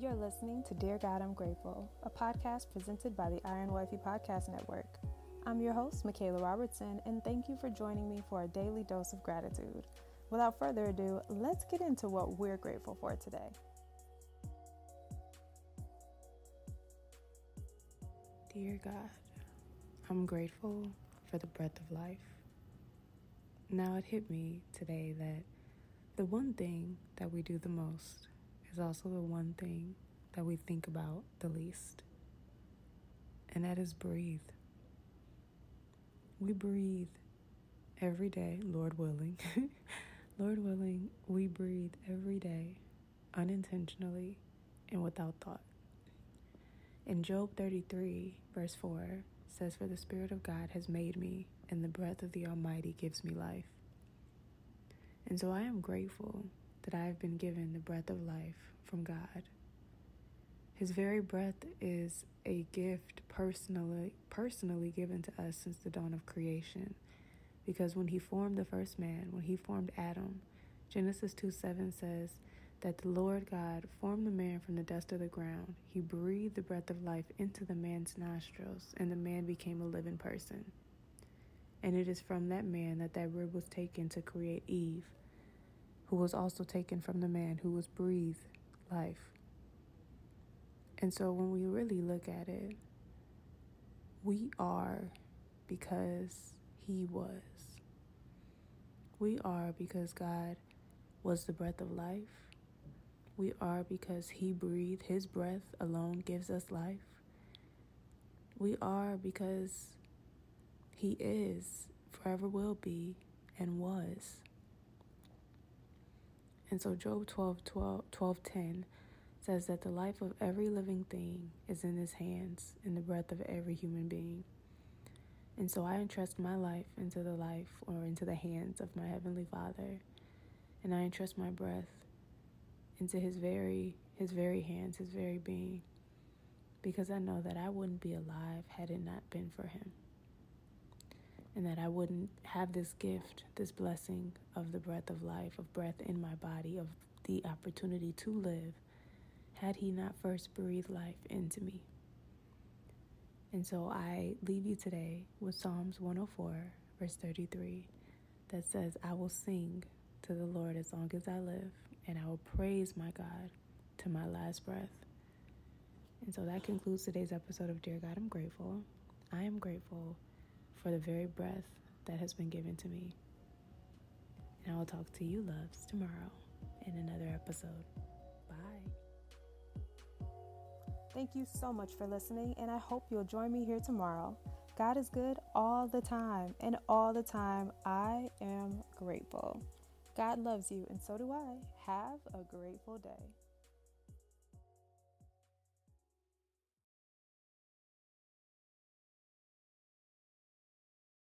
You're listening to Dear God, I'm Grateful, a podcast presented by the Iron Wifey Podcast Network. I'm your host, Michaela Robertson, and thank you for joining me for a daily dose of gratitude. Without further ado, let's get into what we're grateful for today. Dear God, I'm grateful for the breath of life. Now it hit me today that the one thing that we do the most is also the one thing that we think about the least, and that is breathe. We breathe every day, Lord willing. Lord willing, we breathe every day unintentionally and without thought. In Job 33, verse 4, says, For the Spirit of God has made me, and the breath of the Almighty gives me life. And so I am grateful that I have been given the breath of life from God. His very breath is a gift personally personally given to us since the dawn of creation. Because when he formed the first man, when he formed Adam, Genesis 2 7 says that the Lord God formed the man from the dust of the ground. He breathed the breath of life into the man's nostrils, and the man became a living person. And it is from that man that that rib was taken to create Eve, who was also taken from the man who was breathed life. And so when we really look at it, we are because He was. We are because God was the breath of life. We are because He breathed, His breath alone gives us life. We are because He is, forever will be, and was. And so Job 12, 12, 12 10 says that the life of every living thing is in his hands and the breath of every human being. And so I entrust my life into the life or into the hands of my Heavenly Father. And I entrust my breath into his very his very hands, his very being. Because I know that I wouldn't be alive had it not been for him and that I wouldn't have this gift, this blessing of the breath of life, of breath in my body, of the opportunity to live, had He not first breathed life into me. And so I leave you today with Psalms 104, verse 33, that says, I will sing to the Lord as long as I live, and I will praise my God to my last breath. And so that concludes today's episode of Dear God, I'm grateful. I am grateful for the very breath that has been given to me. And I will talk to you, loves, tomorrow in another episode. Bye. Thank you so much for listening, and I hope you'll join me here tomorrow. God is good all the time, and all the time I am grateful. God loves you, and so do I. Have a grateful day.